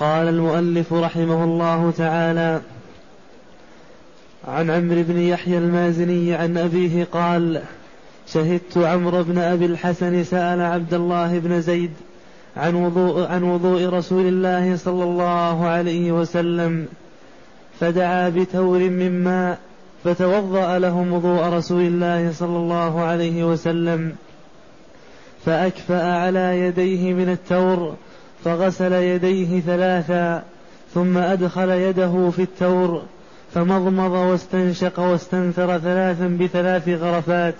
قال المؤلف رحمه الله تعالى عن عمرو بن يحيى المازني عن أبيه قال شهدت عمرو بن أبي الحسن سأل عبد الله بن زيد عن وضوء, عن وضوء رسول الله صلى الله عليه وسلم فدعا بتور من ماء فتوضأ لهم وضوء رسول الله صلى الله عليه وسلم فأكفأ على يديه من التور فغسل يديه ثلاثا ثم أدخل يده في التور فمضمض واستنشق واستنثر ثلاثا بثلاث غرفات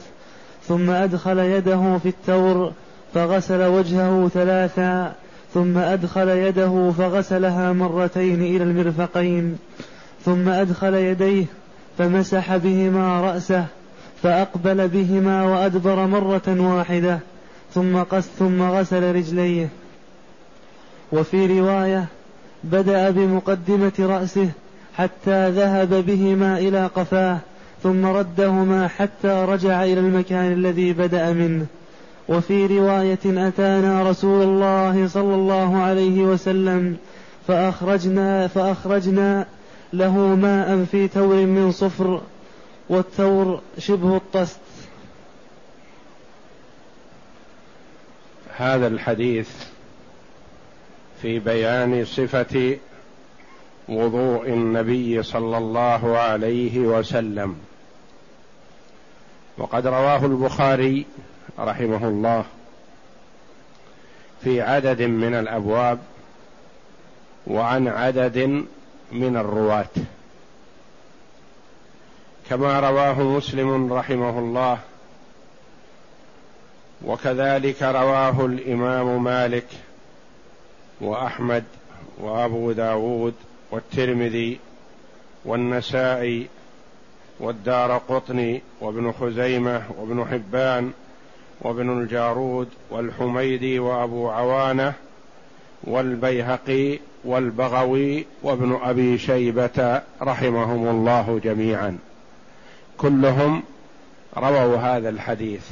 ثم أدخل يده في التور فغسل وجهه ثلاثا ثم أدخل يده فغسلها مرتين إلى المرفقين ثم أدخل يديه فمسح بهما رأسه فأقبل بهما وأدبر مرة واحدة ثم قس ثم غسل رجليه وفي رواية بدأ بمقدمة رأسه حتى ذهب بهما إلى قفاه ثم ردهما حتى رجع إلى المكان الذي بدأ منه. وفي رواية أتانا رسول الله صلى الله عليه وسلم فأخرجنا فأخرجنا له ماء في تور من صفر والتور شبه الطست. هذا الحديث في بيان صفة وضوء النبي صلى الله عليه وسلم. وقد رواه البخاري رحمه الله في عدد من الأبواب وعن عدد من الرواة. كما رواه مسلم رحمه الله وكذلك رواه الإمام مالك وأحمد وأبو داود والترمذي والنسائي والدار قطني وابن خزيمة وابن حبان وابن الجارود والحميدي وأبو عوانة والبيهقي والبغوي وابن أبي شيبة رحمهم الله جميعا. كلهم رووا هذا الحديث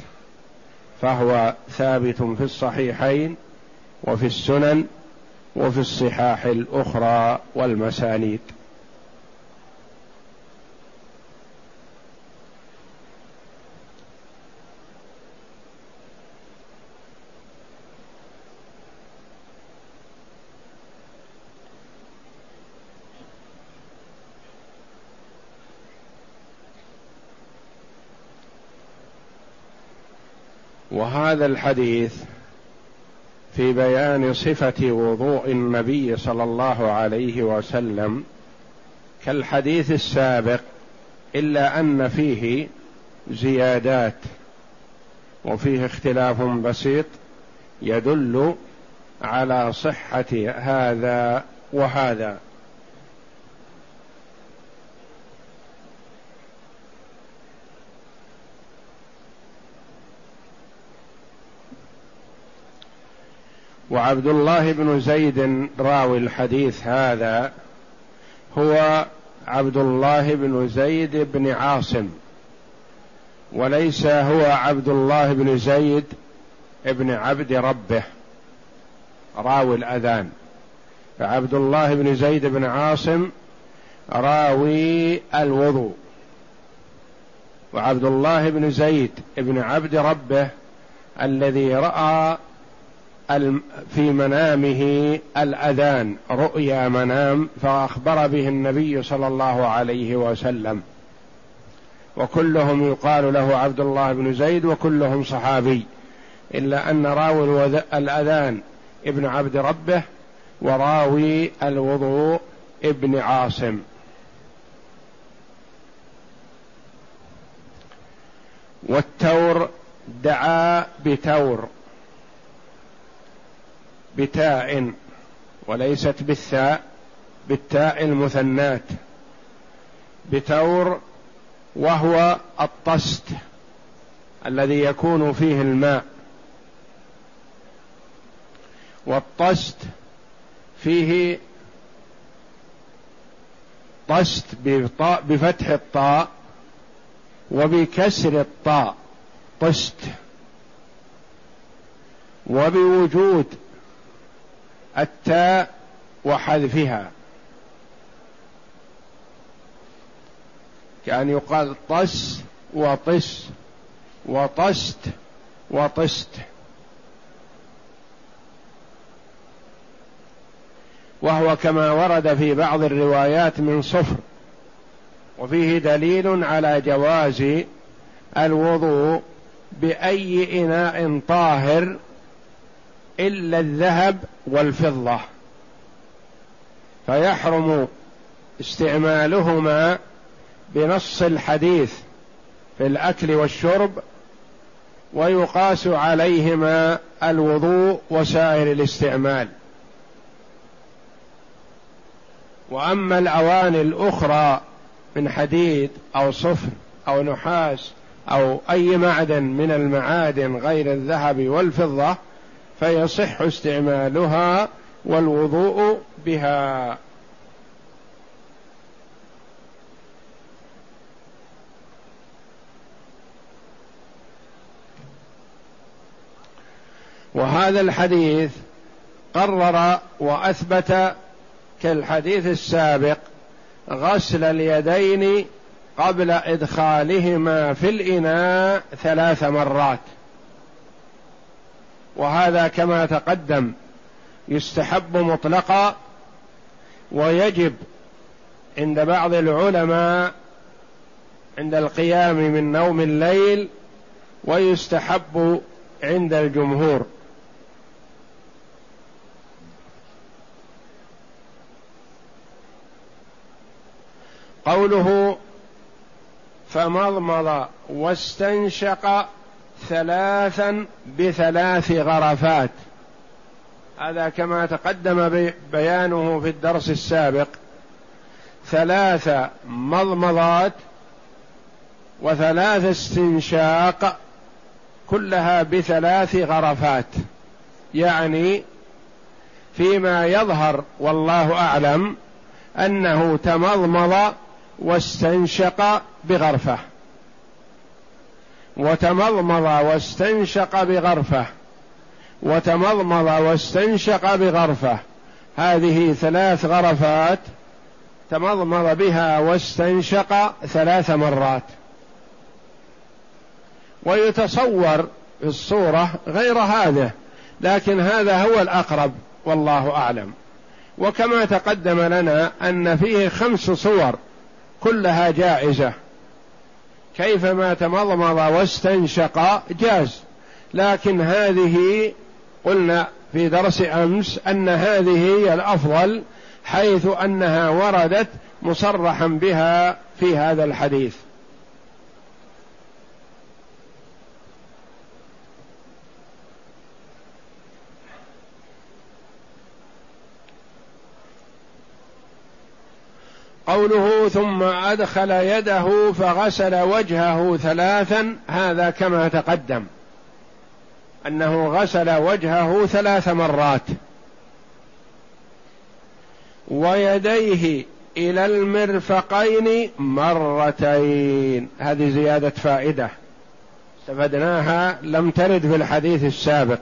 فهو ثابت في الصحيحين وفي السنن وفي الصحاح الأخرى والمسانيد. وهذا الحديث في بيان صفة وضوء النبي صلى الله عليه وسلم كالحديث السابق إلا أن فيه زيادات وفيه اختلاف بسيط يدل على صحة هذا وهذا. وعبد الله بن زيد راوي الحديث هذا هو عبد الله بن زيد بن عاصم وليس هو عبد الله بن زيد بن عبد ربه راوي الأذان. فعبد الله بن زيد بن عاصم راوي الوضوء وعبد الله بن زيد بن عبد ربه الذي رأى في منامه الأذان رؤيا منام فأخبر به النبي صلى الله عليه وسلم. وكلهم يقال له عبد الله بن زيد وكلهم صحابي. إلا أن راوي الأذان ابن عبد ربه وراوي الوضوء ابن عاصم. والتور دعا بتور. بتاء وليست بالثاء بالتاء المثنات. بتور وهو الطست الذي يكون فيه الماء. والطست فيه طست بفتح الطاء وبكسر الطاء. طست. وبوجود التاء وحذفها. كأن يقال طس وطس وطست وطست. وهو كما ورد في بعض الروايات من صفر. وفيه دليل على جواز الوضوء بأي إناء طاهر إلا الذهب والفضة. فيحرم استعمالهما بنص الحديث في الأكل والشرب ويقاس عليهما الوضوء وسائر الاستعمال. وأما الاواني الأخرى من حديد أو صفر أو نحاس أو أي معدن من المعادن غير الذهب والفضة فيصح استعمالها والوضوء بها. وهذا الحديث قرر وأثبت كالحديث السابق غسل اليدين قبل إدخالهما في الإناء ثلاث مرات. وهذا كما تقدم يستحب مطلقا ويجب عند بعض العلماء عند القيام من نوم الليل ويستحب عند الجمهور. قوله فمضمض واستنشق ثلاثا بثلاث غرفات. هذا كما تقدم بيانه في الدرس السابق. ثلاث مضمضات وثلاث استنشاق كلها بثلاث غرفات. يعني فيما يظهر والله أعلم أنه تمضمض واستنشق بغرفة. وتمضمض واستنشق بغرفة. وتمضمض واستنشق بغرفة. هذه ثلاث غرفات تمضمض بها واستنشق ثلاث مرات. ويتصور في الصورة غير هذا لكن هذا هو الأقرب والله أعلم. وكما تقدم لنا أن فيه خمس صور كلها جائزه كيفما تمضمض واستنشق جاز. لكن هذه قلنا في درس أمس أن هذه هي الأفضل حيث أنها وردت مصرحا بها في هذا الحديث. قوله ثم أدخل يده فغسل وجهه ثلاثا هذا كما تقدم. أنه غسل وجهه ثلاث مرات. ويديه إلى المرفقين مرتين. هذه زيادة فائدة. استفدناها لم ترد في الحديث السابق.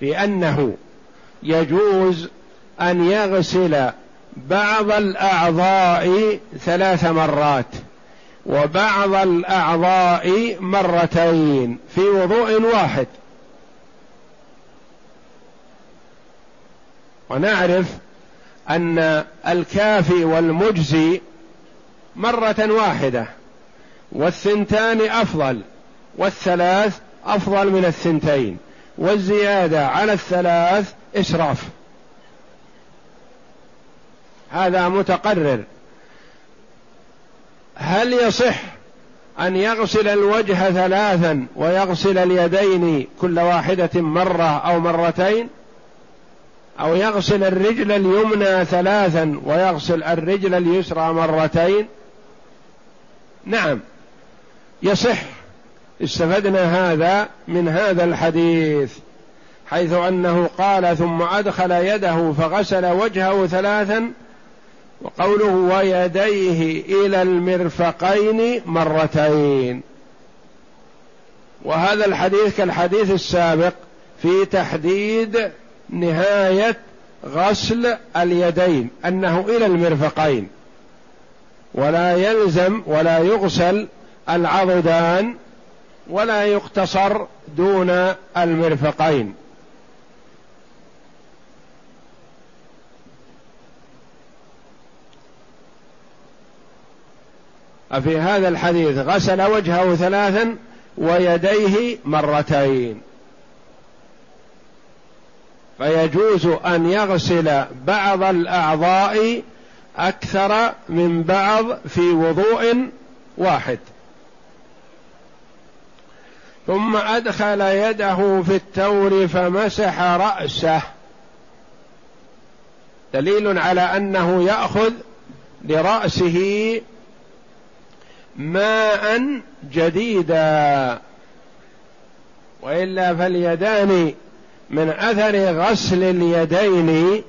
في أنه يجوز أن يغسل بعض الأعضاء ثلاث مرات وبعض الأعضاء مرتين في وضوء واحد. ونعرف أن الكافي والمجزي مرة واحدة والثنتان أفضل والثلاث أفضل من الثنتين والزيادة على الثلاث إسراف. هذا متقرر. هل يصح أن يغسل الوجه ثلاثا ويغسل اليدين كل واحدة مرة أو مرتين؟ أو يغسل الرجل اليمنى ثلاثا ويغسل الرجل اليسرى مرتين؟ نعم يصح. استفدنا هذا من هذا الحديث حيث أنه قال ثم أدخل يده فغسل وجهه ثلاثا وقوله ويديه إلى المرفقين مرتين. وهذا الحديث كالحديث السابق في تحديد نهاية غسل اليدين أنه إلى المرفقين. ولا يلزم ولا يغسل العضدان ولا يقتصر دون المرفقين. أفي هذا الحديث غسل وجهه ثلاثا ويديه مرتين. فيجوز أن يغسل بعض الأعضاء أكثر من بعض في وضوء واحد. ثم أدخل يده في التور فمسح رأسه. دليل على أنه يأخذ لرأسه ماء جديدا وإلا فاليدان من أثر غسل اليدين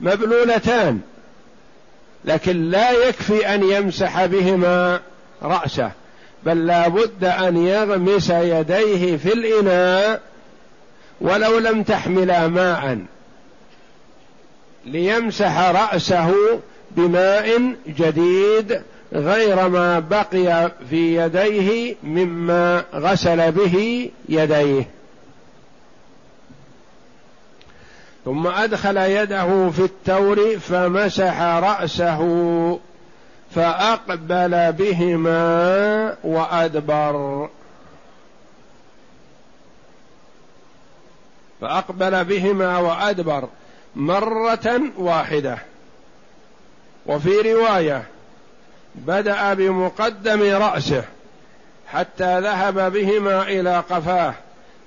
مبلولتان لكن لا يكفي أن يمسح بهما رأسه بل لا بد أن يغمس يديه في الإناء ولو لم تحملا ماء ليمسح رأسه بماء جديد غير ما بقي في يديه مما غسل به يديه. ثم أدخل يده في التور فمسح رأسه فأقبل بهما وأدبر. فأقبل بهما وأدبر مرة واحدة. وفي رواية بدأ بمقدم رأسه حتى ذهب بهما إلى قفاه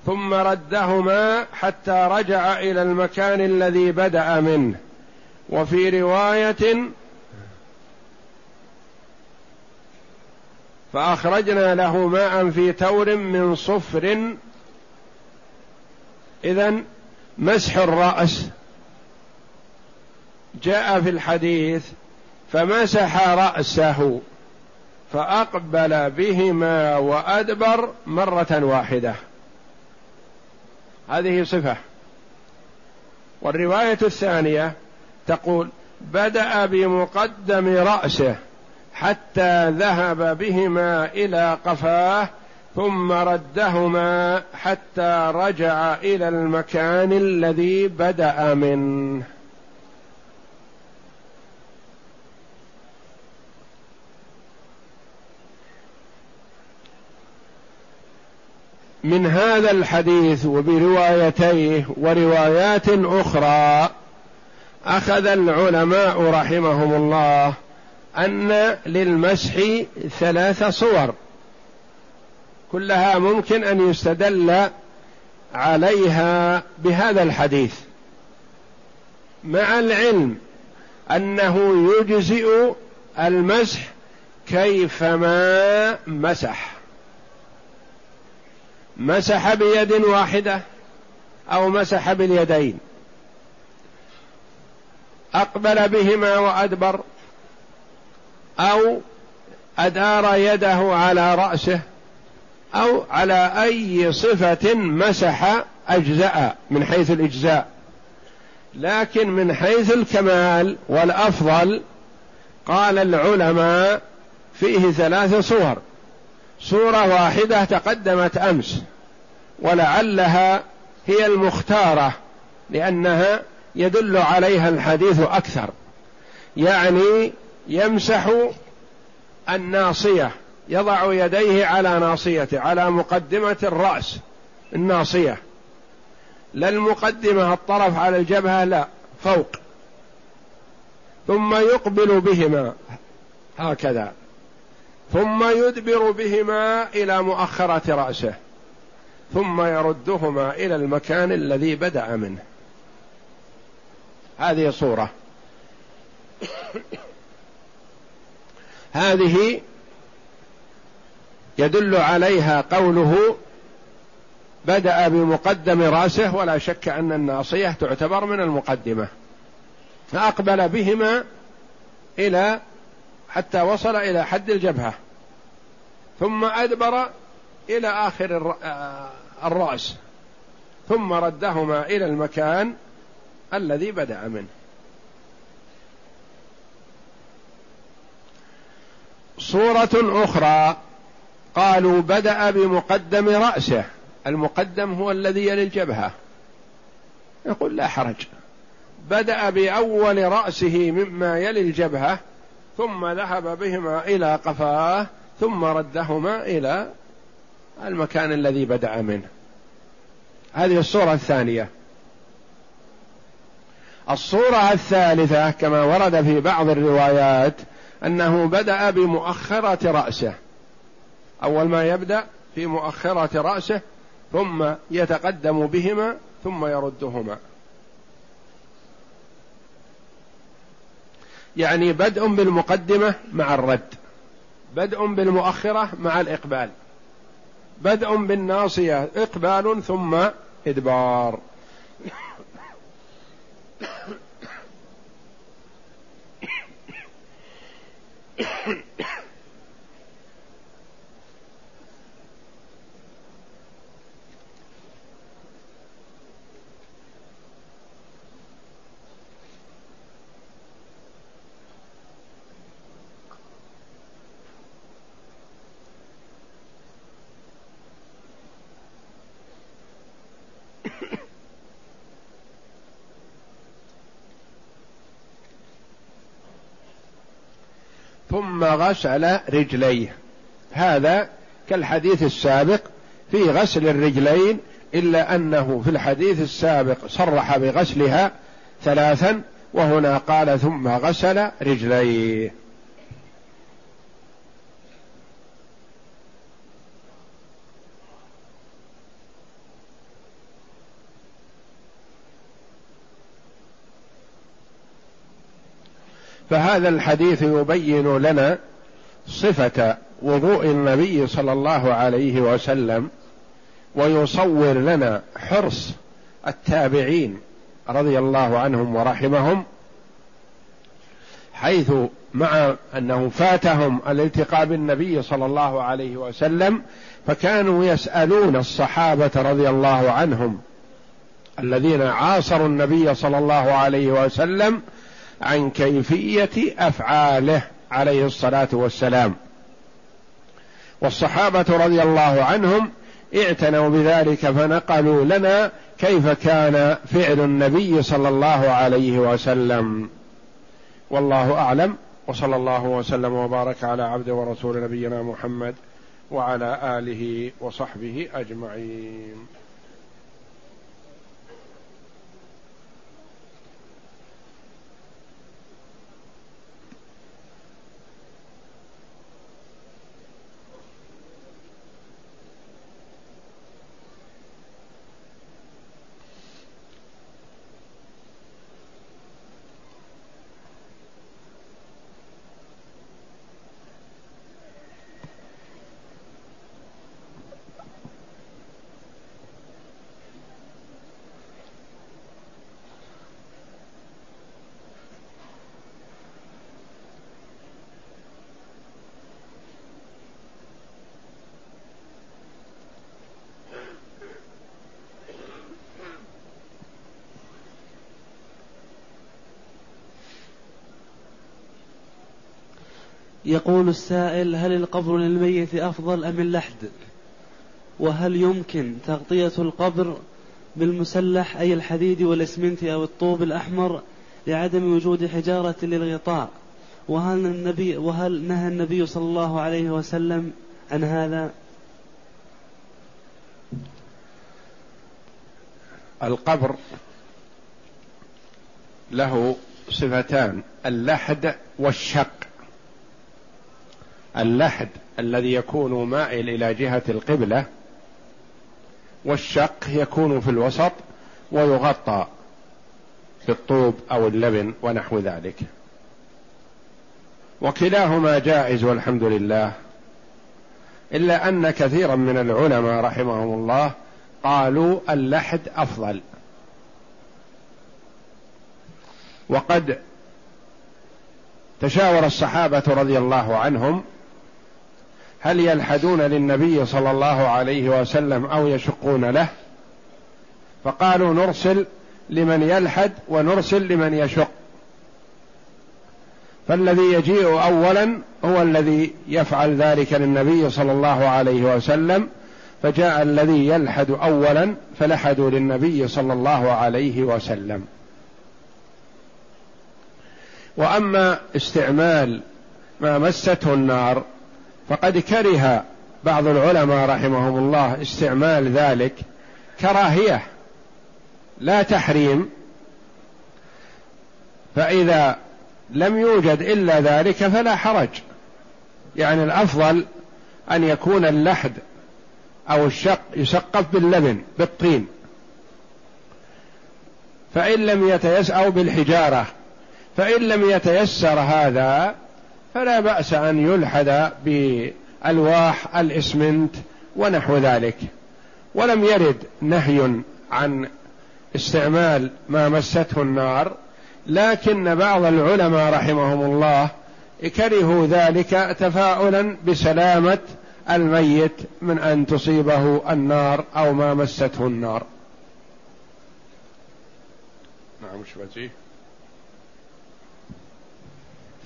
ثم ردهما حتى رجع إلى المكان الذي بدأ منه. وفي رواية فأخرجنا له ماء في تور من صفر. اذا مسح الرأس. جاء في الحديث فمسح رأسه فأقبل بهما وأدبر مرة واحدة. هذه صفة. والرواية الثانية تقول بدأ بمقدم رأسه حتى ذهب بهما إلى قفاه ثم ردهما حتى رجع إلى المكان الذي بدأ منه. من هذا الحديث وبروايتيه وروايات أخرى أخذ العلماء رحمهم الله أن للمسح ثلاث صور. كلها ممكن أن يستدل عليها بهذا الحديث. مع العلم أنه يجزئ المسح كيفما مسح. مسح بيد واحدة أو مسح باليدين. أقبل بهما وأدبر أو أدار يده على رأسه أو على أي صفة مسح اجزا من حيث الإجزاء. لكن من حيث الكمال والأفضل قال العلماء فيه ثلاث صور. صوره واحدة تقدمت أمس ولعلها هي المختارة لأنها يدل عليها الحديث أكثر. يعني يمسح الناصية يضع يديه على ناصيته على مقدمة الرأس الناصية. لا المقدمة الطرف على الجبهة لا فوق. ثم يقبل بهما هكذا. ثم يدبر بهما إلى مؤخره رأسه ثم يردهما إلى المكان الذي بدأ منه. هذه صورة. هذه يدل عليها قوله بدأ بمقدم رأسه ولا شك أن الناصية تعتبر من المقدمة فأقبل بهما إلى حتى وصل إلى حد الجبهة. ثم أدبر إلى آخر آه، الرأس. ثم ردهما إلى المكان الذي بدأ منه. صورة أخرى. قالوا بدأ بمقدم رأسه. المقدم هو الذي يلي الجبهة. يقول لا حرج. بدأ بأول رأسه مما يلي الجبهة. ثم ذهب بهما إلى قفاه ثم ردهما إلى المكان الذي بدأ منه. هذه الصورة الثانية. الصورة الثالثة كما ورد في بعض الروايات أنه بدأ بمؤخرة رأسه. أول ما يبدأ في مؤخرة رأسه ثم يتقدم بهما ثم يردهما. يعني بدء بالمقدمة مع الرد. بدء بالمؤخرة مع الإقبال. بدء بالناصية إقبال ثم إدبار. غسل رجليه. هذا كالحديث السابق في غسل الرجلين إلا أنه في الحديث السابق صرح بغسلها ثلاثا وهنا قال ثم غسل رجليه. فهذا الحديث يبين لنا صفة وضوء النبي صلى الله عليه وسلم ويصور لنا حرص التابعين رضي الله عنهم ورحمهم حيث مع أنه فاتهم الالتقاء بالنبي صلى الله عليه وسلم فكانوا يسألون الصحابة رضي الله عنهم الذين عاصروا النبي صلى الله عليه وسلم عن كيفية أفعاله عليه الصلاة والسلام. والصحابة رضي الله عنهم اعتنوا بذلك فنقلوا لنا كيف كان فعل النبي صلى الله عليه وسلم. والله أعلم وصلى الله وسلم وبارك على عبد ورسول نبينا محمد وعلى آله وصحبه أجمعين. يقول السائل هل القبر للميت أفضل أم اللحد؟ وهل يمكن تغطية القبر بالمسلح أي الحديد والإسمنت أو الطوب الأحمر لعدم وجود حجارة للغطاء؟ وهل النبي وهل نهى النبي صلى الله عليه وسلم عن هذا؟ القبر له صفتان اللحد والشق. اللحد الذي يكون مائل إلى جهة القبلة والشق يكون في الوسط ويغطى بالطوب أو اللبن ونحو ذلك. وكلاهما جائز والحمد لله إلا أن كثيرا من العلماء رحمهم الله قالوا اللحد أفضل. وقد تشاور الصحابة رضي الله عنهم هل يلحدون للنبي صلى الله عليه وسلم أو يشقون له؟ فقالوا نرسل لمن يلحد ونرسل لمن يشق. فالذي يجيء اولا هو الذي يفعل ذلك للنبي صلى الله عليه وسلم فجاء الذي يلحد اولا فلحدوا للنبي صلى الله عليه وسلم. وأما استعمال ما مسته النار فقد كره بعض العلماء رحمهم الله استعمال ذلك كراهية لا تحريم. فإذا لم يوجد إلا ذلك فلا حرج. يعني الأفضل أن يكون اللحد أو الشق يسقف باللبن بالطين. فإن لم يتيسر أو بالحجارة فإن لم يتيسر هذا فلا بأس أن يلحد بألواح الإسمنت ونحو ذلك. ولم يرد نهي عن استعمال ما مسته النار لكن بعض العلماء رحمهم الله كرهوا ذلك تفاؤلا بسلامة الميت من أن تصيبه النار أو ما مسته النار. نعم وش بتي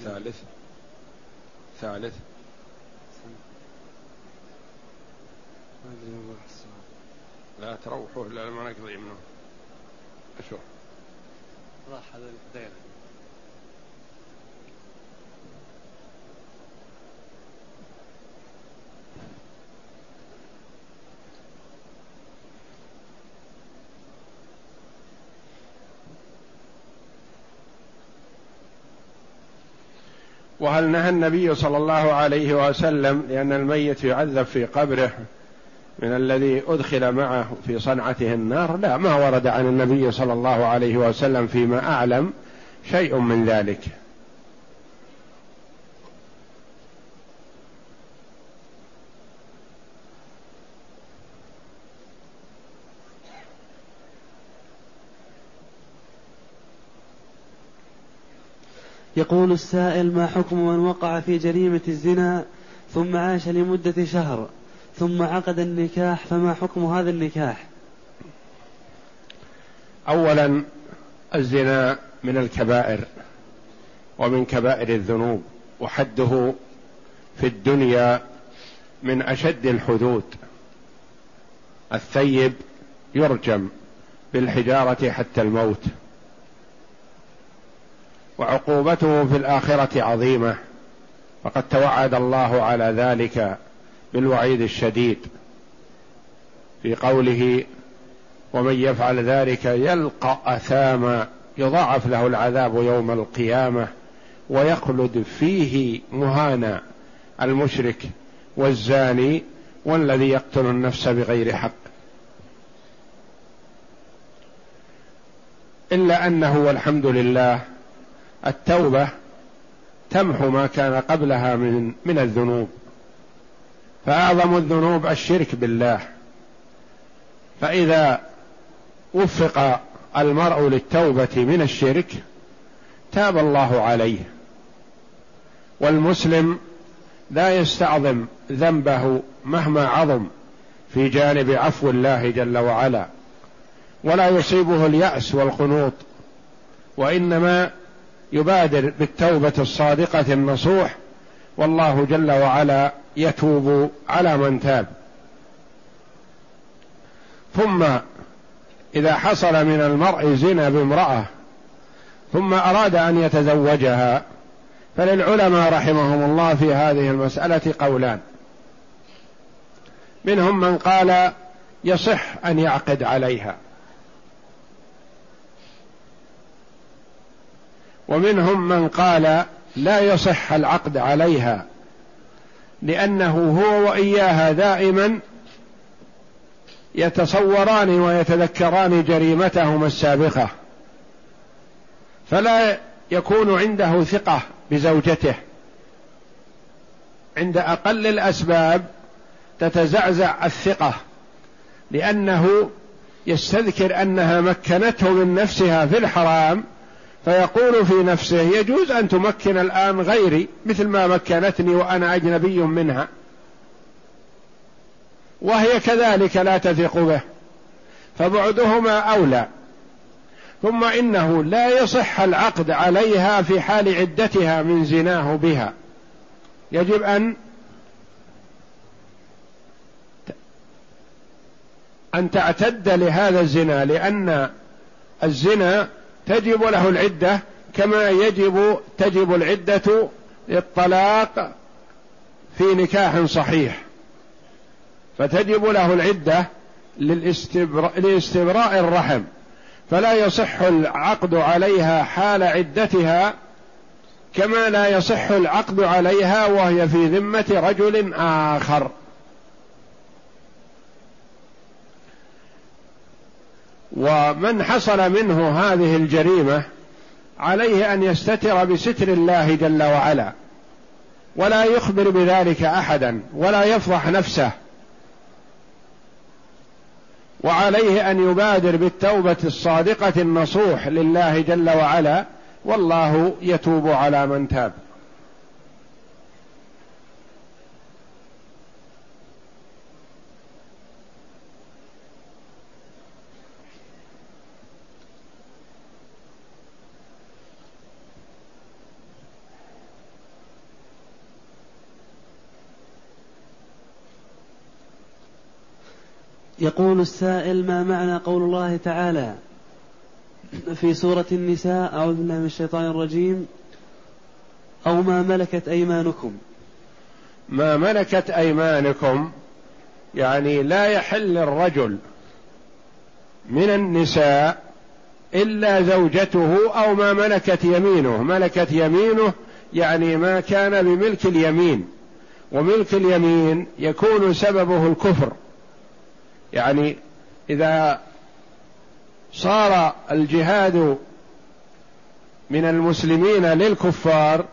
ثالث. ثالث لا تروحوا إلا لما نقضي منه. أشوف راح هذا الدائرة. وهل نهى النبي صلى الله عليه وسلم لأن الميت يعذب في قبره من الذي أدخل معه في صنعته النار؟ لا ما ورد عن النبي صلى الله عليه وسلم فيما أعلم شيء من ذلك. يقول السائل ما حكم من وقع في جريمة الزنا ثم عاش لمدة شهر ثم عقد النكاح فما حكم هذا النكاح؟ اولا الزنا من الكبائر ومن كبائر الذنوب وحده في الدنيا من أشد الحدود. الثيب يرجم بالحجارة حتى الموت. وعقوبته في الآخرة عظيمة. فقد توعد الله على ذلك بالوعيد الشديد في قوله ومن يفعل ذلك يلقى أثاما يضاعف له العذاب يوم القيامة ويخلد فيه مهانا المشرك والزاني والذي يقتل النفس بغير حق. إلا أنه والحمد لله التوبة تمحو ما كان قبلها من من الذنوب. فأعظم الذنوب الشرك بالله. فإذا وفق المرء للتوبة من الشرك تاب الله عليه. والمسلم لا يستعظم ذنبه مهما عظم في جانب عفو الله جل وعلا ولا يصيبه اليأس والقنوط وإنما يبادر بالتوبة الصادقة النصوح والله جل وعلا يتوب على من تاب. ثم إذا حصل من المرء زنا بامرأة ثم أراد أن يتزوجها فللعلماء رحمهم الله في هذه المسألة قولان. منهم من قال يصح أن يعقد عليها. ومنهم من قال لا يصح العقد عليها لأنه هو وإياها دائما يتصوران ويتذكران جريمتهما السابقة. فلا يكون عنده ثقة بزوجته. عند أقل الأسباب تتزعزع الثقة لأنه يستذكر أنها مكنته من نفسها في الحرام فيقول في نفسه يجوز أن تمكن الآن غيري مثل ما مكنتني وأنا أجنبي منها. وهي كذلك لا تثق به. فبعدهما أولى. ثم إنه لا يصح العقد عليها في حال عدتها من زناه بها. يجب أن أن تعتد لهذا الزنا لأن الزنا تجب له العدة كما يجب تجب العدة للطلاق في نكاح صحيح. فتجب له العدة لاستبراء الرحم. فلا يصح العقد عليها حال عدتها كما لا يصح العقد عليها وهي في ذمة رجل آخر. ومن حصل منه هذه الجريمة عليه أن يستتر بستر الله جل وعلا ولا يخبر بذلك أحدا ولا يفضح نفسه وعليه أن يبادر بالتوبة الصادقة النصوح لله جل وعلا والله يتوب على من تاب. يقول السائل ما معنى قول الله تعالى في سورة النساء أعوذ بالله من الشيطان الرجيم أو ما ملكت أيمانكم ما ملكت أيمانكم يعني لا يحل الرجل من النساء إلا زوجته أو ما ملكت يمينه. ملكت يمينه يعني ما كان بملك اليمين وملك اليمين يكون سببه الكفر. يعني إذا صار الجهاد من المسلمين للكفار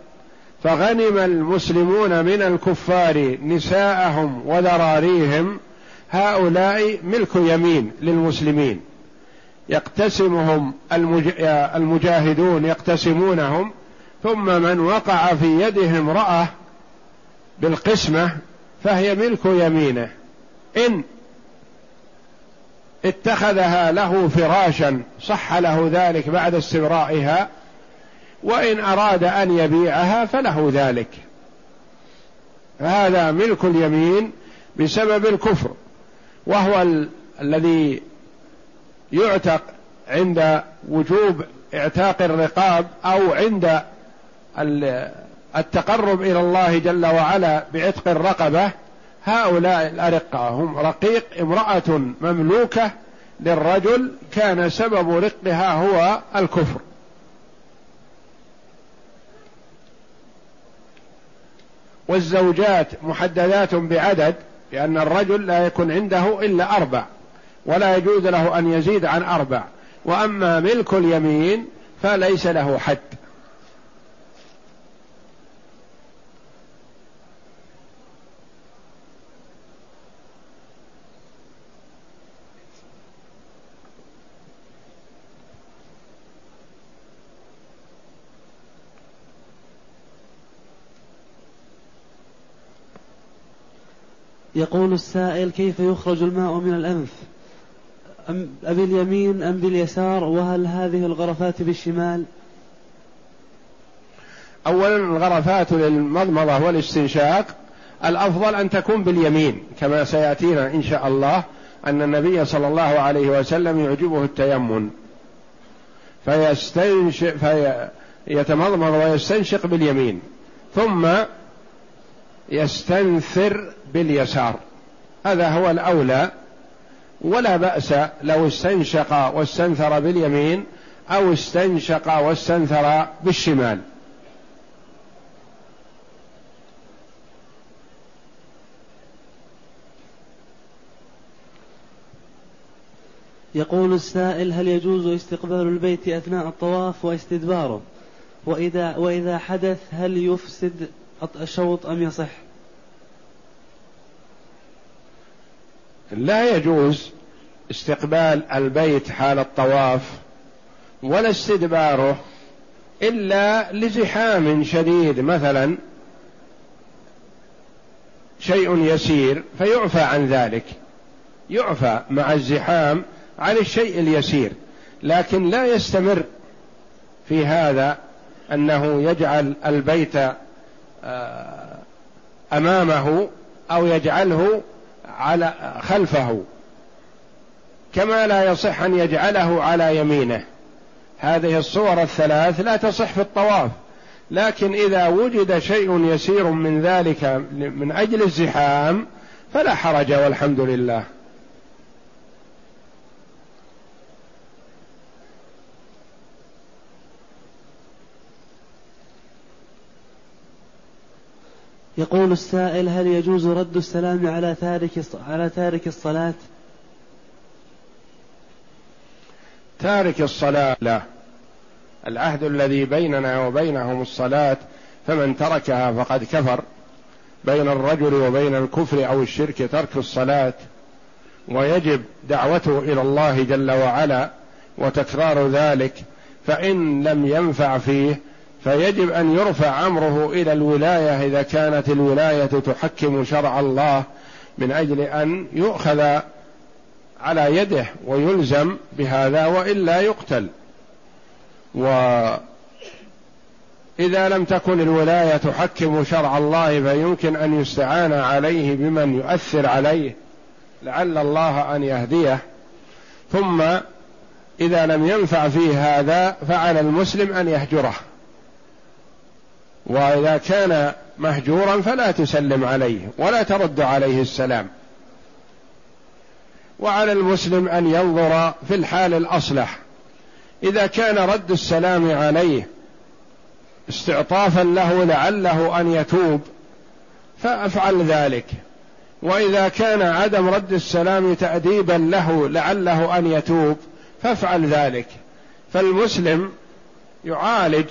فغنم المسلمون من الكفار نساءهم وذراريهم هؤلاء ملك يمين للمسلمين. يقتسمهم المجاهدون يقتسمونهم ثم من وقع في يده امرأة بالقسمة فهي ملك يمينه. إن اتخذها له فراشا صح له ذلك بعد استبرائها وإن أراد أن يبيعها فله ذلك. هذا ملك اليمين بسبب الكفر وهو ال- الذي يعتق عند وجوب اعتاق الرقاب أو عند التقرب إلى الله جل وعلا بعتق الرقبة. هؤلاء الأرقة هم رقيق امرأة مملوكة للرجل كان سبب رقها هو الكفر. والزوجات محددات بعدد لأن الرجل لا يكون عنده إلا أربع ولا يجوز له أن يزيد عن أربع وأما ملك اليمين فليس له حد. يقول السائل كيف يخرج الماء من الأنف؟ أم باليمين أم باليسار؟ وهل هذه الغرفات بالشمال؟ أولا الغرفات للمضمضة والاستنشاق الأفضل أن تكون باليمين كما سيأتينا إن شاء الله أن النبي صلى الله عليه وسلم يعجبه التيمم. فيستنشق فيتمضمض ويستنشق باليمين ثم يستنثر باليسار. هذا هو الأولى. ولا بأس لو استنشق واستنثر باليمين أو استنشق واستنثر بالشمال. يقول السائل هل يجوز استقبال البيت أثناء الطواف واستدباره؟ وإذا, وإذا حدث هل يفسد الشوط أم يصح؟ لا يجوز استقبال البيت حال الطواف ولا استدباره إلا لزحام شديد مثلا شيء يسير فيعفى عن ذلك. يعفى مع الزحام عن الشيء اليسير لكن لا يستمر في هذا أنه يجعل البيت آه، أمامه أو يجعله على خلفه كما لا يصح أن يجعله على يمينه. هذه الصور الثلاث لا تصح في الطواف لكن إذا وجد شيء يسير من ذلك من أجل الزحام فلا حرج والحمد لله. يقول السائل هل يجوز رد السلام على تارك على تارك الصلاة؟ تارك الصلاة لا. العهد الذي بيننا وبينهم الصلاة فمن تركها فقد كفر. بين الرجل وبين الكفر أو الشرك ترك الصلاة. ويجب دعوته إلى الله جل وعلا وتكرار ذلك. فإن لم ينفع فيه فيجب أن يرفع أمره إلى الولاية إذا كانت الولاية تحكم شرع الله من أجل أن يؤخذ على يده ويلزم بهذا والا يقتل. وإذا لم تكن الولاية تحكم شرع الله فيمكن أن يستعان عليه بمن يؤثر عليه لعل الله أن يهديه. ثم إذا لم ينفع فيه هذا فعلى المسلم أن يهجره. وإذا كان مهجورا فلا تسلم عليه ولا ترد عليه السلام. وعلى المسلم أن ينظر في الحال الأصلح. إذا كان رد السلام عليه استعطافا له لعله أن يتوب فأفعل ذلك. وإذا كان عدم رد السلام تأديبا له لعله أن يتوب فافعل ذلك. فالمسلم يعالج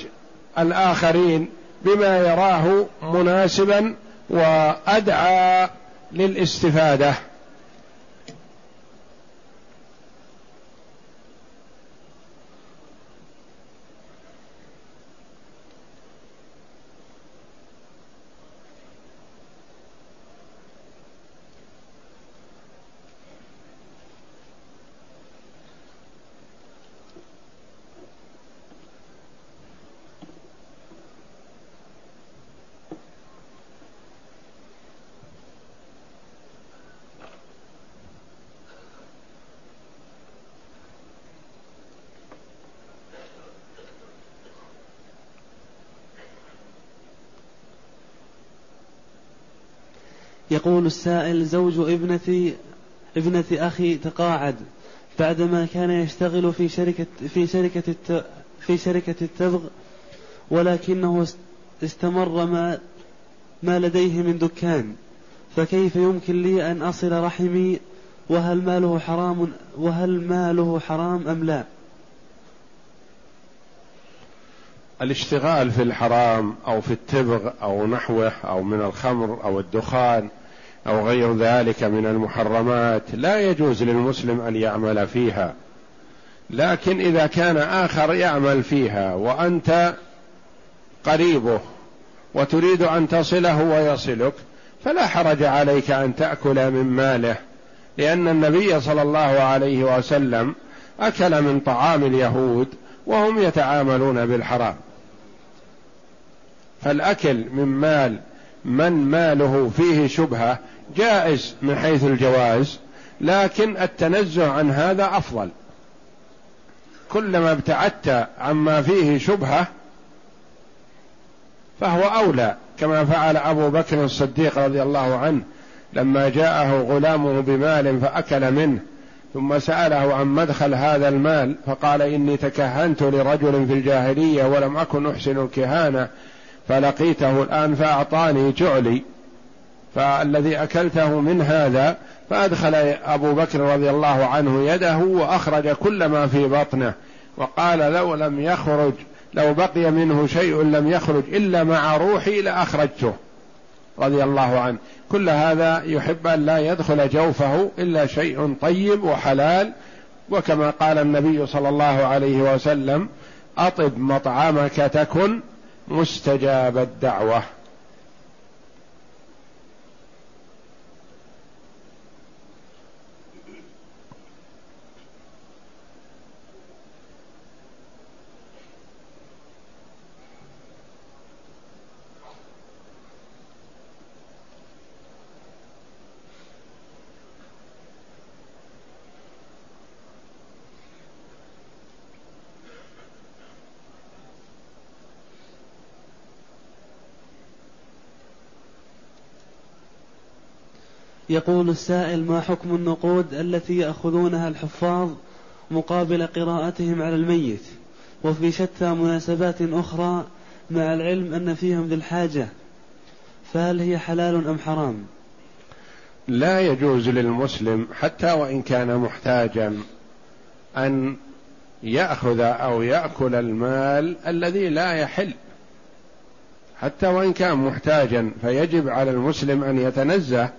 الآخرين بما يراه مناسبا وأدعى للاستفادة. يقول السائل زوج ابنتي ابنة أخي تقاعد بعدما كان يشتغل في شركة في شركة في شركة التبغ ولكنه استمر ما ما لديه من دكان فكيف يمكن لي أن أصل رحمي وهل ماله حرام وهل ماله حرام أم لا؟ الاشتغال في الحرام أو في التبغ أو نحوه أو من الخمر أو الدخان أو غير ذلك من المحرمات لا يجوز للمسلم أن يعمل فيها. لكن إذا كان آخر يعمل فيها وأنت قريبه وتريد أن تصله ويصلك فلا حرج عليك أن تأكل من ماله لأن النبي صلى الله عليه وسلم أكل من طعام اليهود وهم يتعاملون بالحرام. فالاكل من مال من ماله فيه شبهة جائز من حيث الجواز لكن التنزه عن هذا أفضل. كلما ابتعدت عما فيه شبهة فهو أولى كما فعل أبو بكر الصديق رضي الله عنه لما جاءه غلامه بمال فأكل منه ثم سأله عن مدخل هذا المال فقال إني تكهنت لرجل في الجاهلية ولم أكن أحسن الكهانة فلقيته الآن فأعطاني جعلي فالذي أكلته من هذا فأدخل أبو بكر رضي الله عنه يده وأخرج كل ما في بطنه وقال لو لم يخرج لو بقي منه شيء لم يخرج إلا مع روحي لأخرجته رضي الله عنه. كل هذا يحب أن لا يدخل جوفه إلا شيء طيب وحلال وكما قال النبي صلى الله عليه وسلم أطب مطعمك تكن مستجاب الدعوة. يقول السائل ما حكم النقود التي يأخذونها الحفاظ مقابل قراءتهم على الميت؟ وفي شتى مناسبات أخرى مع العلم أن فيهم ذي الحاجة فهل هي حلال أم حرام؟ لا يجوز للمسلم حتى وإن كان محتاجا أن يأخذ أو يأكل المال الذي لا يحل. حتى وإن كان محتاجا فيجب على المسلم أن يتنزه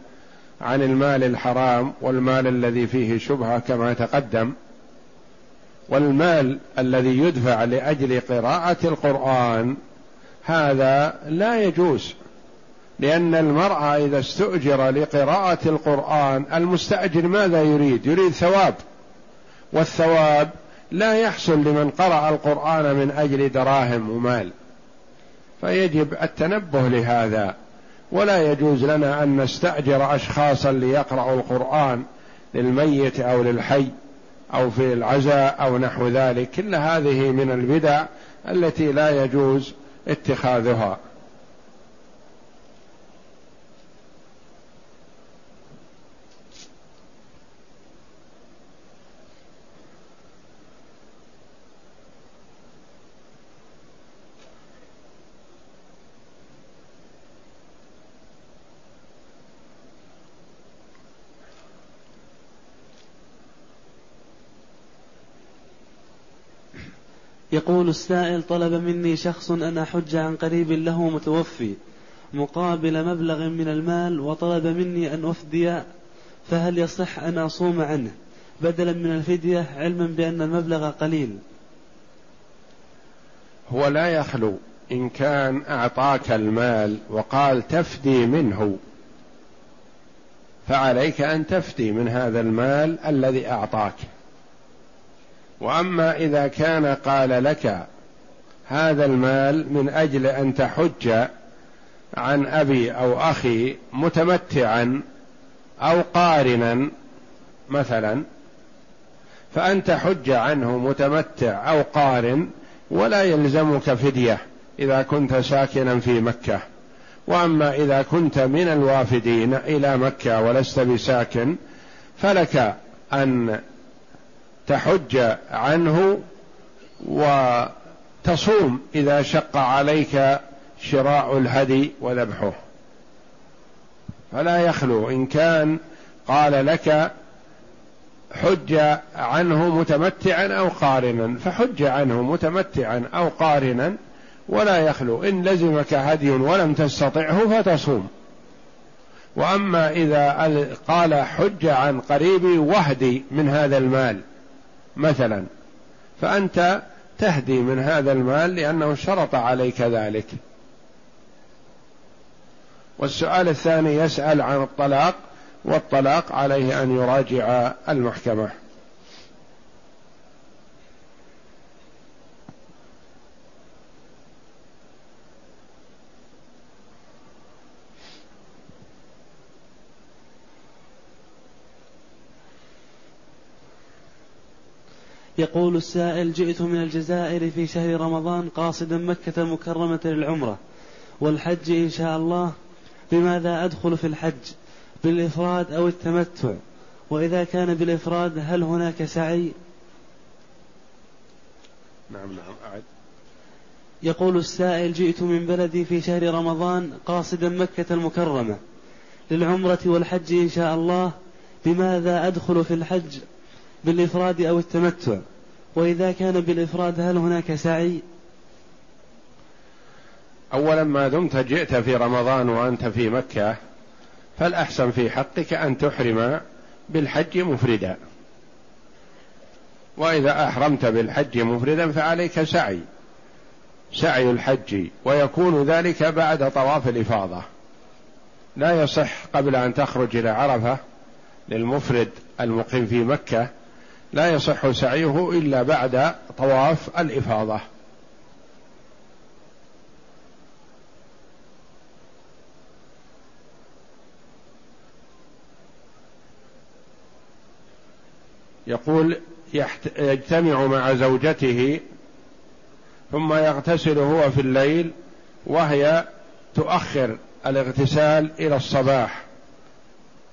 عن المال الحرام والمال الذي فيه شبهة كما تقدم والمال الذي يدفع لأجل قراءة القرآن هذا لا يجوز لأن المرأة إذا استؤجر لقراءة القرآن المستأجر ماذا يريد؟ يريد ثواب والثواب لا يحصل لمن قرأ القرآن من أجل دراهم ومال فيجب التنبه لهذا. ولا يجوز لنا أن نستأجر أشخاصا ليقرأوا القرآن للميت أو للحي أو في العزاء أو نحو ذلك. كل هذه من البدع التي لا يجوز اتخاذها. يقول السائل طلب مني شخص أن أحج عن قريب له متوفي مقابل مبلغ من المال وطلب مني أن أفدي فهل يصح أن أصوم عنه؟ بدلا من الفدية علما بأن المبلغ قليل. هو لا يخلو إن كان أعطاك المال وقال تفدي منه. فعليك أن تفدي من هذا المال الذي أعطاك. وأما إذا كان قال لك هذا المال من أجل أن تحج عن أبي أو أخي متمتعا أو قارنا مثلا فانت حج عنه متمتع أو قارن ولا يلزمك فدية إذا كنت ساكنا في مكة. وأما إذا كنت من الوافدين إلى مكة ولست بساكن فلك أن تحج عنه وتصوم إذا شق عليك شراء الهدي وذبحه. فلا يخلو. إن كان قال لك حج عنه متمتعا أو قارنا فحج عنه متمتعا أو قارنا ولا يخلو. إن لزمك هدي ولم تستطعه فتصوم. وأما إذا قال حج عن قريبي وهدي من هذا المال. مثلا فأنت تهدي من هذا المال لأنه شرط عليك ذلك. والسؤال الثاني يسأل عن الطلاق والطلاق عليه أن يراجع المحكمة. يقول السائل جئت من الجزائر في شهر رمضان قاصدا مكة المكرمة للعمرة والحج إن شاء الله بماذا أدخل في الحج؟ بالإفراد أو التمتع؟ وإذا كان بالإفراد هل هناك سعي؟ نعم نعم أعد. يقول السائل جئت من بلدي في شهر رمضان قاصدا مكة المكرمة للعمرة والحج إن شاء الله بماذا أدخل في الحج؟ بالإفراد أو التمتع. وإذا كان بالإفراد هل هناك سعي؟ أولا ما دمت جئت في رمضان وأنت في مكة فالأحسن في حقك أن تحرم بالحج مفردا. وإذا أحرمت بالحج مفردا فعليك سعي سعي الحج ويكون ذلك بعد طواف الإفاضة. لا يصح قبل أن تخرج إلى عرفة للمفرد المقيم في مكة لا يصح سعيه إلا بعد طواف الإفاضة. يقول يجتمع مع زوجته ثم يغتسل هو في الليل وهي تؤخر الاغتسال إلى الصباح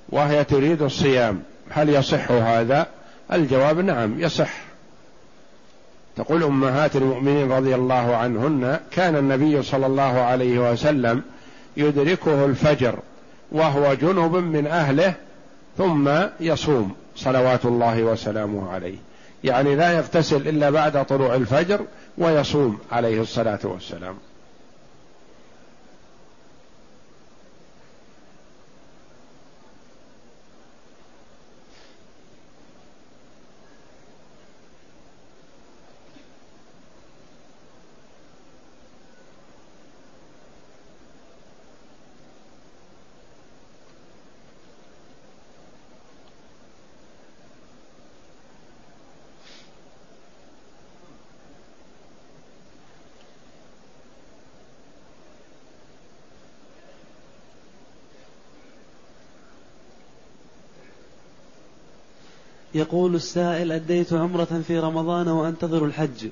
وهي تريد الصيام. هل يصح هذا؟ الجواب نعم يصح. تقول أمهات المؤمنين رضي الله عنهن كان النبي صلى الله عليه وسلم يدركه الفجر وهو جنب من أهله ثم يصوم صلوات الله وسلامه عليه. يعني لا يغتسل إلا بعد طلوع الفجر ويصوم عليه الصلاة والسلام. يقول السائل أديت عمرة في رمضان وأنتظر الحج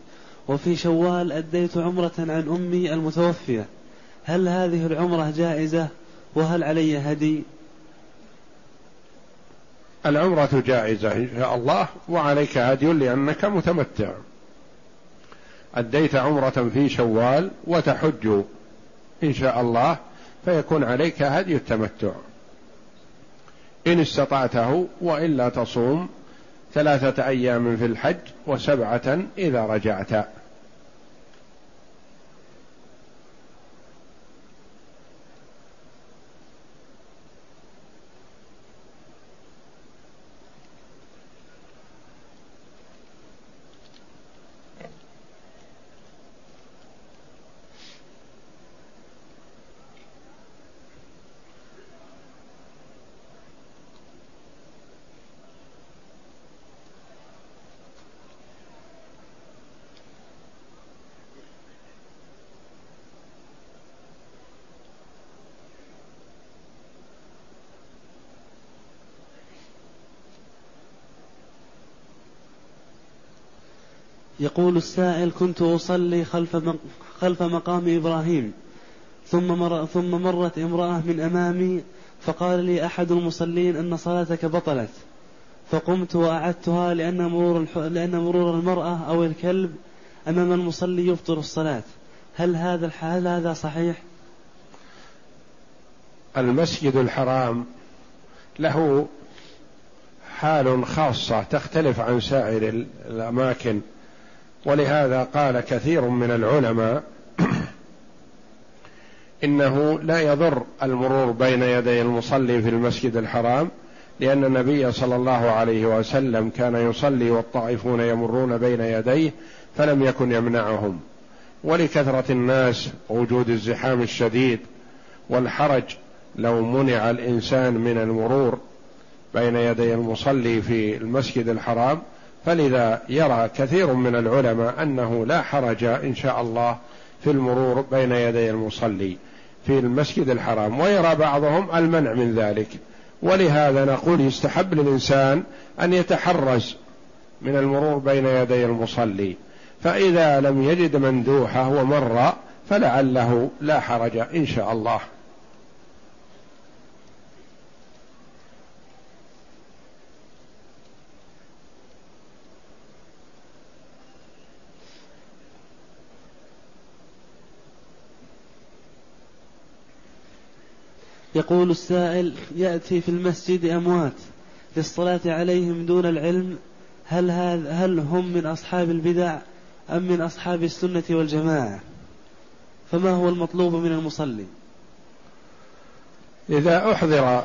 وفي شوال أديت عمرة عن أمي المتوفية. هل هذه العمرة جائزة؟ وهل علي هدي؟ العمرة جائزة إن شاء الله وعليك هدي لأنك متمتع. أديت عمرة في شوال وتحج إن شاء الله فيكون عليك هدي التمتع. إن استطعته وإلا تصوم ثلاثة أيام في الحج وسبعة إذا رجعت. يقول السائل كنت أصلي خلف خلف مقام إبراهيم ثم مر ثم مرت امرأة من أمامي فقال لي أحد المصلين أن صلاتك بطلت فقمت وأعدتها لأن مرور لأن مرور المرأة أو الكلب أمام المصلي يبطل الصلاة هل هذا الحال هذا صحيح؟ المسجد الحرام له حال خاصة تختلف عن سائر الأماكن ولهذا قال كثير من العلماء إنه لا يضر المرور بين يدي المصلي في المسجد الحرام لأن النبي صلى الله عليه وسلم كان يصلي والطائفون يمرون بين يديه فلم يكن يمنعهم. ولكثرة الناس وجود الزحام الشديد والحرج لو منع الإنسان من المرور بين يدي المصلي في المسجد الحرام فلذا يرى كثير من العلماء أنه لا حرج إن شاء الله في المرور بين يدي المصلي في المسجد الحرام ويرى بعضهم المنع من ذلك. ولهذا نقول يستحب للإنسان أن يتحرز من المرور بين يدي المصلي. فإذا لم يجد مندوحة ومر فلعله لا حرج إن شاء الله. يقول السائل يأتي في المسجد أموات للصلاة عليهم دون العلم هل هذا هل هم من أصحاب البدع أم من أصحاب السنة والجماعة؟ فما هو المطلوب من المصلي؟ إذا أحضر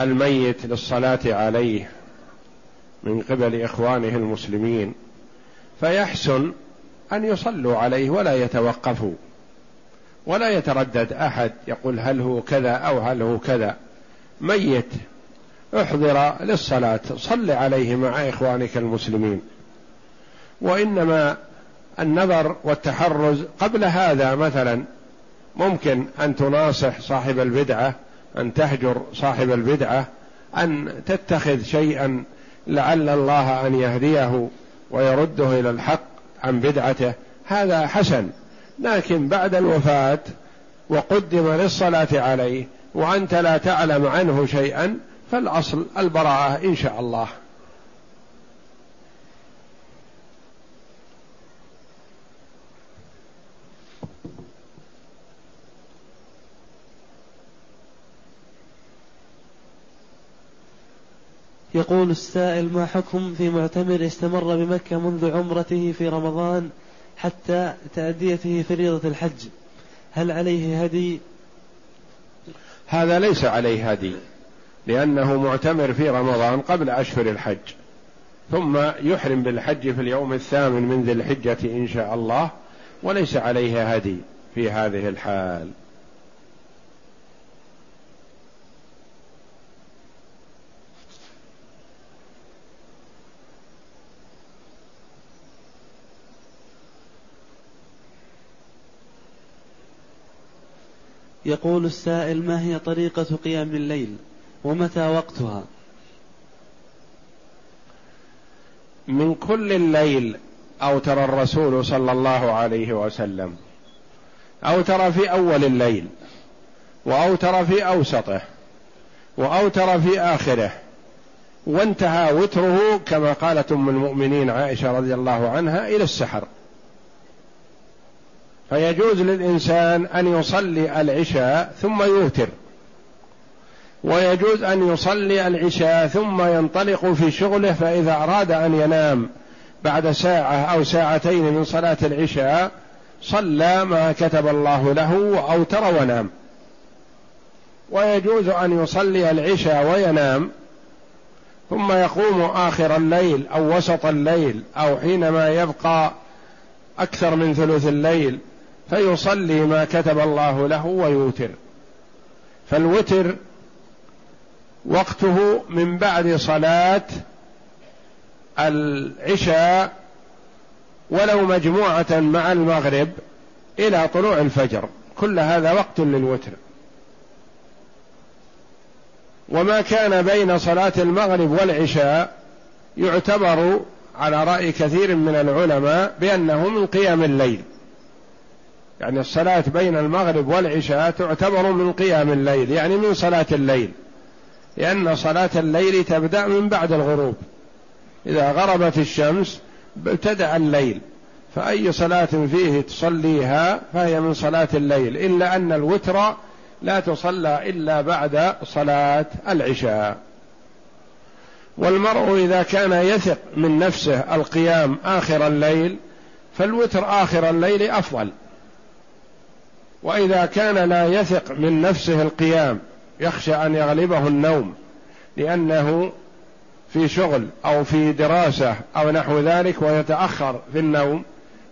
الميت للصلاة عليه من قبل إخوانه المسلمين فيحسن أن يصلوا عليه ولا يتوقفوا. ولا يتردد أحد يقول هل هو كذا أو هل هو كذا. ميت احضر للصلاة صل عليه مع إخوانك المسلمين. وإنما النظر والتحرز قبل هذا مثلا ممكن أن تناصح صاحب البدعة أن تهجر صاحب البدعة أن تتخذ شيئا لعل الله أن يهديه ويرده إلى الحق عن بدعته. هذا حسن. لكن بعد الوفاة وقدم للصلاة عليه وأنت لا تعلم عنه شيئا فالأصل البراءة إن شاء الله. يقول السائل ما حكم في معتمر استمر بمكة منذ عمرته في رمضان؟ حتى تأديته فريضة الحج. هل عليه هدي؟ هذا ليس عليه هدي لأنه معتمر في رمضان قبل أشهر الحج ثم يحرم بالحج في اليوم الثامن من ذي الحجة إن شاء الله وليس عليه هدي في هذه الحال. يقول السائل ما هي طريقة قيام الليل ومتى وقتها؟ من كل الليل أوتر الرسول صلى الله عليه وسلم أوتر في أول الليل وأوتر في أوسطه وأوتر في آخره وانتهى وتره كما قالت أم المؤمنين عائشة رضي الله عنها إلى السحر. فيجوز للإنسان أن يصلي العشاء ثم يوتر. ويجوز أن يصلي العشاء ثم ينطلق في شغله فإذا أراد أن ينام بعد ساعة أو ساعتين من صلاة العشاء صلى ما كتب الله له وأوتر ونام. ويجوز أن يصلي العشاء وينام ثم يقوم آخر الليل أو وسط الليل أو حينما يبقى أكثر من ثلث الليل فيصلي ما كتب الله له ويوتر. فالوتر وقته من بعد صلاة العشاء ولو مجموعة مع المغرب إلى طلوع الفجر. كل هذا وقت للوتر. وما كان بين صلاة المغرب والعشاء يعتبر على رأي كثير من العلماء بأنه من قيام الليل. يعني الصلاة بين المغرب والعشاء تعتبر من قيام الليل يعني من صلاة الليل. لأن صلاة الليل تبدأ من بعد الغروب. إذا غربت الشمس ابتدأ الليل. فأي صلاة فيه تصليها فهي من صلاة الليل إلا أن الوتر لا تصلى إلا بعد صلاة العشاء. والمرء إذا كان يثق من نفسه القيام آخر الليل فالوتر آخر الليل أفضل. وإذا كان لا يثق من نفسه القيام يخشى أن يغلبه النوم لأنه في شغل أو في دراسة أو نحو ذلك ويتأخر في النوم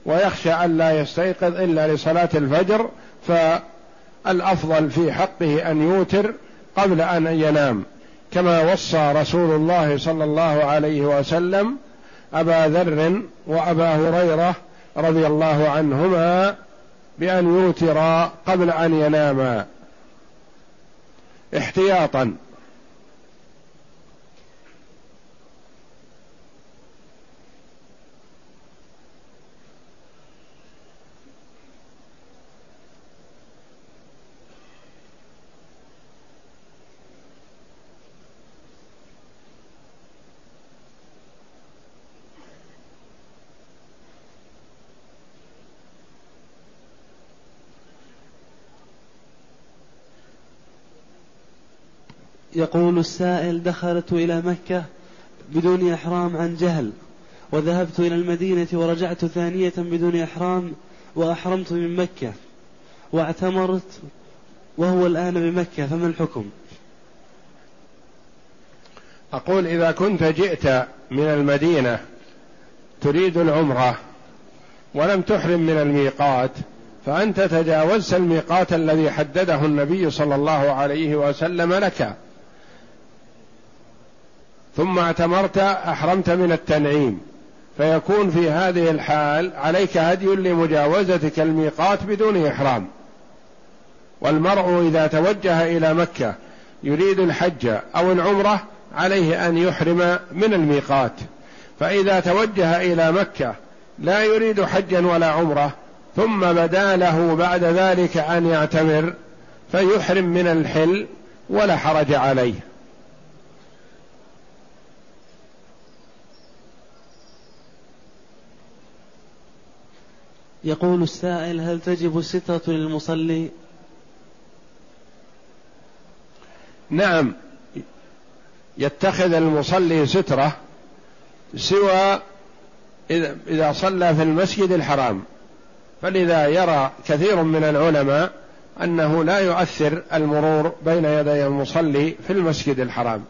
ويخشى أن لا يستيقظ إلا لصلاة الفجر فالأفضل في حقه أن يوتر قبل أن ينام. كما وصى رسول الله صلى الله عليه وسلم أبا ذر وأبا هريرة رضي الله عنهما بأن يوتر قبل أن يناما احتياطا. يقول السائل دخلت إلى مكة بدون إحرام عن جهل وذهبت إلى المدينة ورجعت ثانية بدون إحرام وأحرمت من مكة واعتمرت وهو الآن بمكة فما الحكم؟ أقول إذا كنت جئت من المدينة تريد العمرة ولم تحرم من الميقات فأنت تجاوزت الميقات الذي حدده النبي صلى الله عليه وسلم لك. ثم اعتمرت أحرمت من التنعيم. فيكون في هذه الحال عليك هدي لمجاوزتك الميقات بدون إحرام. والمرء إذا توجه إلى مكة يريد الحج أو العمرة عليه أن يحرم من الميقات. فإذا توجه إلى مكة لا يريد حجا ولا عمرة ثم بدا له بعد ذلك أن يعتمر فيحرم من الحل ولا حرج عليه. يقول السائل هل تجب السترة للمصلي؟ نعم. يتخذ المصلي سترة سوى إذا صلى في المسجد الحرام. فلذا يرى كثير من العلماء أنه لا يؤثر المرور بين يدي المصلي في المسجد الحرام.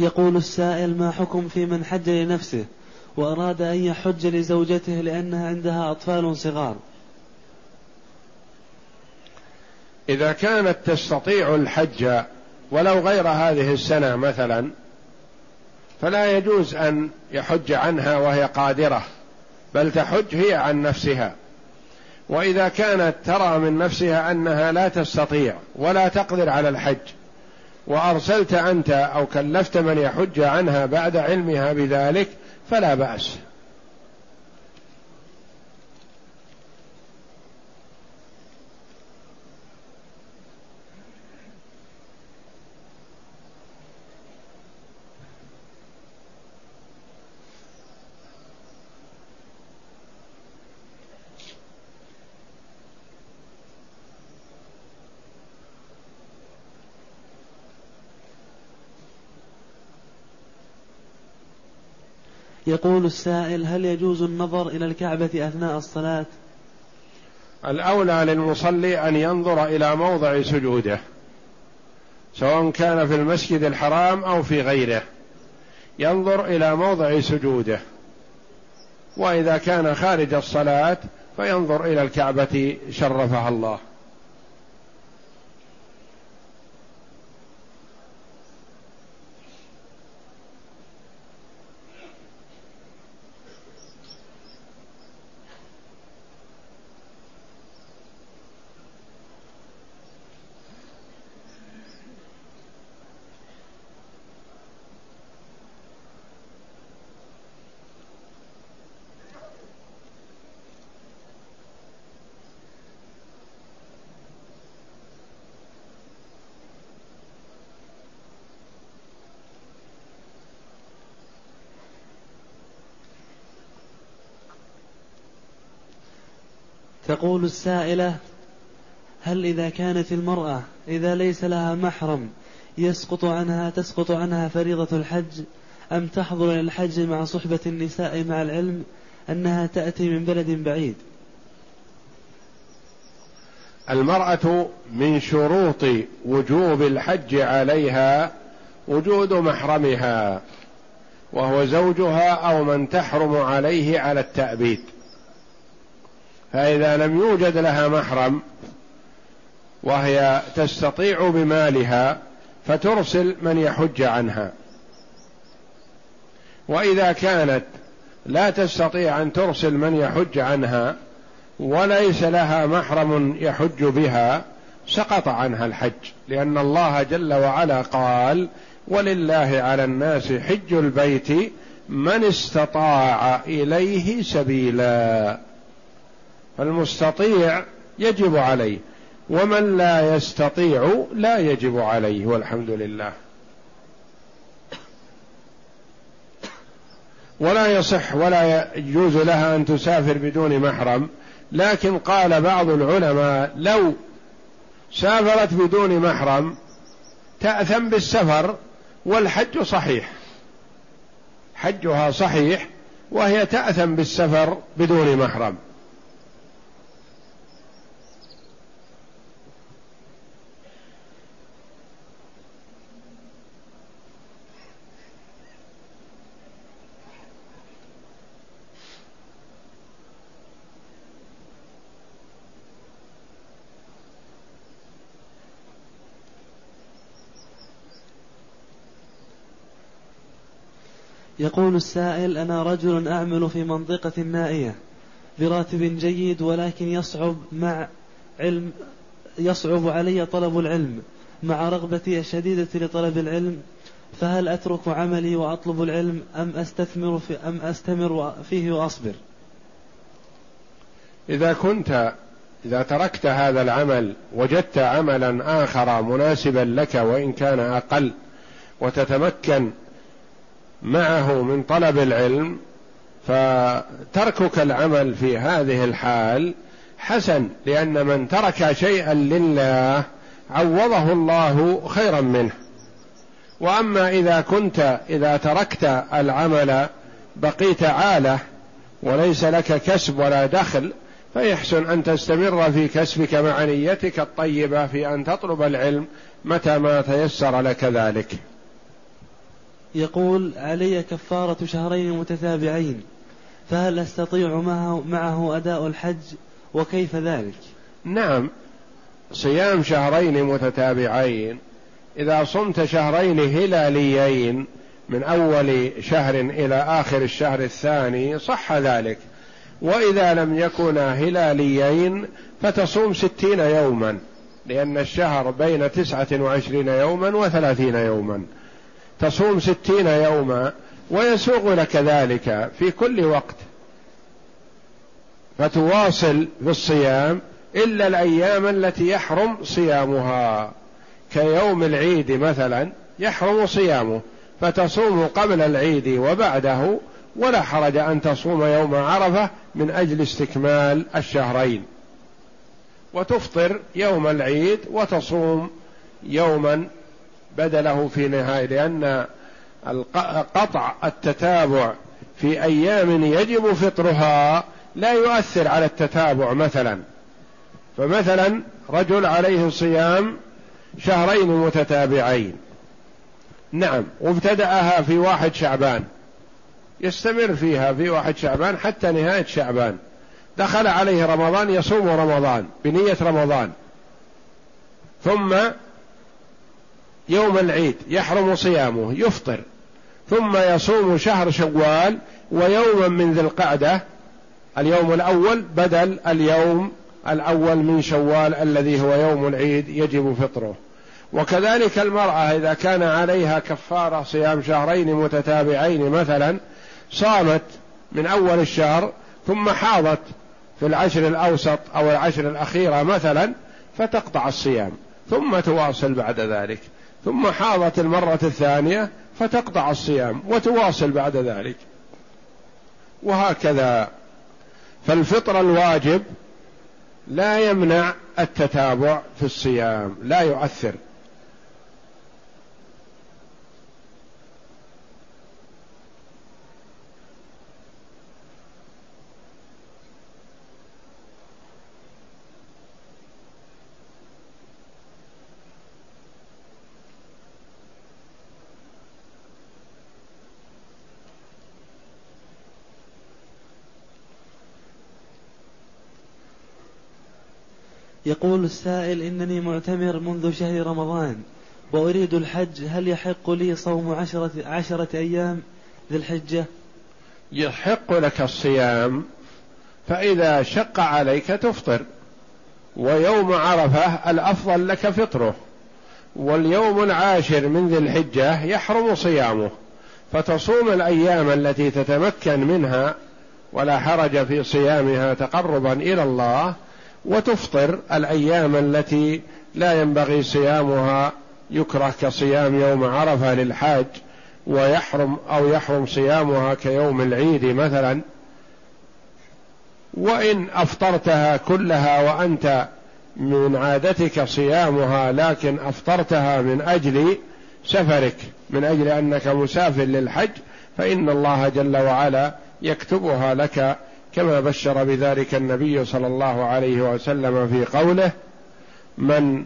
يقول السائل ما حكم في من حج لنفسه وأراد أن يحج لزوجته لأنها عندها أطفال صغار. إذا كانت تستطيع الحج ولو غير هذه السنة مثلا فلا يجوز أن يحج عنها وهي قادرة بل تحج هي عن نفسها. وإذا كانت ترى من نفسها أنها لا تستطيع ولا تقدر على الحج وأرسلت أنت أو كلفت من يحج عنها بعد علمها بذلك فلا بأس. يقول السائل هل يجوز النظر إلى الكعبة أثناء الصلاة؟ الأولى للمصلي أن ينظر إلى موضع سجوده سواء كان في المسجد الحرام أو في غيره ينظر إلى موضع سجوده. وإذا كان خارج الصلاة فينظر إلى الكعبة شرفها الله. تقول السائلة هل إذا كانت المرأة إذا ليس لها محرم يسقط عنها تسقط عنها فريضة الحج أم تحضر إلى الحج مع صحبة النساء مع العلم أنها تأتي من بلد بعيد؟ المرأة من شروط وجوب الحج عليها وجود محرمها وهو زوجها أو من تحرم عليه على التأبيد. فإذا لم يوجد لها محرم وهي تستطيع بمالها فترسل من يحج عنها. وإذا كانت لا تستطيع أن ترسل من يحج عنها وليس لها محرم يحج بها سقط عنها الحج لأن الله جل وعلا قال ولله على الناس حج البيت من استطاع إليه سبيلا. فالمستطيع يجب عليه ومن لا يستطيع لا يجب عليه والحمد لله. ولا يصح ولا يجوز لها أن تسافر بدون محرم لكن قال بعض العلماء لو سافرت بدون محرم تأثم بالسفر والحج صحيح. حجها صحيح وهي تأثم بالسفر بدون محرم. يقول السائل أنا رجل أعمل في منطقة نائية براتب جيد ولكن يصعب مع علم يصعب علي طلب العلم مع رغبتي الشديدة لطلب العلم فهل أترك عملي وأطلب العلم أم أستثمر في أم أستمر فيه وأصبر؟ إذا كنت إذا تركت هذا العمل وجدت عملا آخر مناسبا لك وإن كان أقل وتتمكن معه من طلب العلم فتركك العمل في هذه الحال حسن لأن من ترك شيئا لله عوضه الله خيرا منه. وأما إذا كنت إذا تركت العمل بقيت عالة وليس لك كسب ولا دخل فيحسن أن تستمر في كسبك مع نيتك الطيبة في أن تطلب العلم متى ما تيسر لك ذلك. يقول علي كفارة شهرين متتابعين فهل أستطيع معه, معه أداء الحج وكيف ذلك؟ نعم صيام شهرين متتابعين إذا صمت شهرين هلاليين من أول شهر إلى آخر الشهر الثاني صح ذلك. وإذا لم يكونا هلاليين فتصوم ستين يوما لأن الشهر بين تسعة وعشرين يوما وثلاثين يوما. تصوم ستين يوما ويسوغ لك ذلك في كل وقت. فتواصل في الصيام إلا الأيام التي يحرم صيامها. كيوم العيد مثلا يحرم صيامه فتصوم قبل العيد وبعده ولا حرج أن تصوم يوم عرفة من أجل استكمال الشهرين. وتفطر يوم العيد وتصوم يوما بدله في نهاية لأن قطع التتابع في أيام يجب فطرها لا يؤثر على التتابع مثلا. فمثلا رجل عليه صيام شهرين متتابعين. نعم وابتدأها في واحد شعبان. يستمر فيها في واحد شعبان حتى نهاية شعبان. دخل عليه رمضان يصوم رمضان بنية رمضان. ثم يوم العيد يحرم صيامه يفطر. ثم يصوم شهر شوال ويوما من ذي القعدة اليوم الأول بدل اليوم الأول من شوال الذي هو يوم العيد يجب فطره. وكذلك المرأة إذا كان عليها كفارة صيام شهرين متتابعين مثلا صامت من أول الشهر ثم حاضت في العشر الأوسط أو العشر الأخيرة مثلا فتقطع الصيام. ثم تواصل بعد ذلك. ثم حاضت المرة الثانية فتقطع الصيام وتواصل بعد ذلك. وهكذا. فالفطر الواجب لا يمنع التتابع في الصيام لا يؤثر. يقول السائل إنني معتمر منذ شهر رمضان وأريد الحج هل يحق لي صوم عشرة, عشرة أيام ذي الحجة؟ يحق لك الصيام فإذا شق عليك تفطر ويوم عرفة الأفضل لك فطره واليوم العاشر من ذي الحجة يحرم صيامه فتصوم الأيام التي تتمكن منها ولا حرج في صيامها تقربا إلى الله وتفطر الأيام التي لا ينبغي صيامها يكره كصيام يوم عرفة للحاج ويحرم أو يحرم صيامها كيوم العيد مثلا. وإن أفطرتها كلها وأنت من عادتك صيامها لكن أفطرتها من أجل سفرك من أجل أنك مسافر للحج فإن الله جل وعلا يكتبها لك كما بشر بذلك النبي صلى الله عليه وسلم في قوله من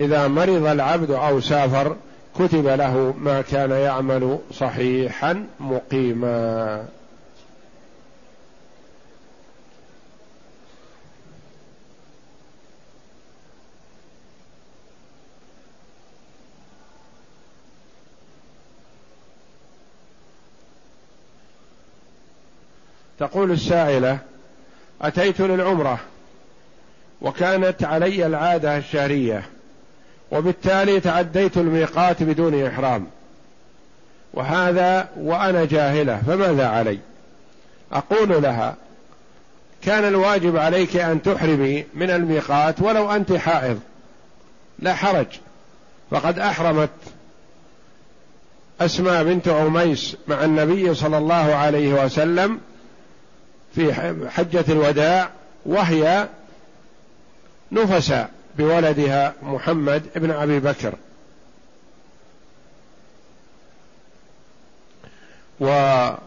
إذا مرض العبد أو سافر كتب له ما كان يعمل صحيحا مقيما. تقول السائلة أتيت للعمرة وكانت علي العادة الشهرية وبالتالي تعديت الميقات بدون إحرام. وهذا وأنا جاهلة فماذا علي؟ أقول لها كان الواجب عليك أن تحرمي من الميقات ولو أنت حائض. لا حرج. فقد أحرمت أسماء بنت عميس مع النبي صلى الله عليه وسلم في حجة الوداع وهي نفس بولدها محمد بن أبي بكر. وحاضت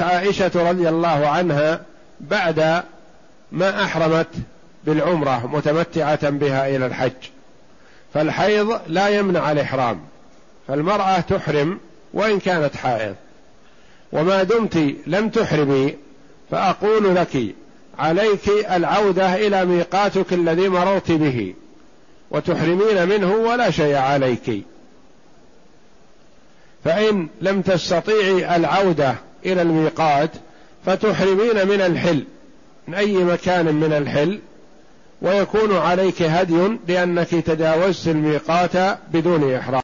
عائشة رضي الله عنها بعد ما أحرمت بالعمرة متمتعة بها إلى الحج. فالحيض لا يمنع الإحرام. فالمرأة تحرم وإن كانت حائض. وما دمت لم تحرمي فأقول لك عليك العودة إلى ميقاتك الذي مررت به وتحرمين منه ولا شيء عليك. فإن لم تستطيعي العودة إلى الميقات فتحرمين من الحل من أي مكان من الحل ويكون عليك هدي لأنك تجاوزت الميقات بدون إحرام.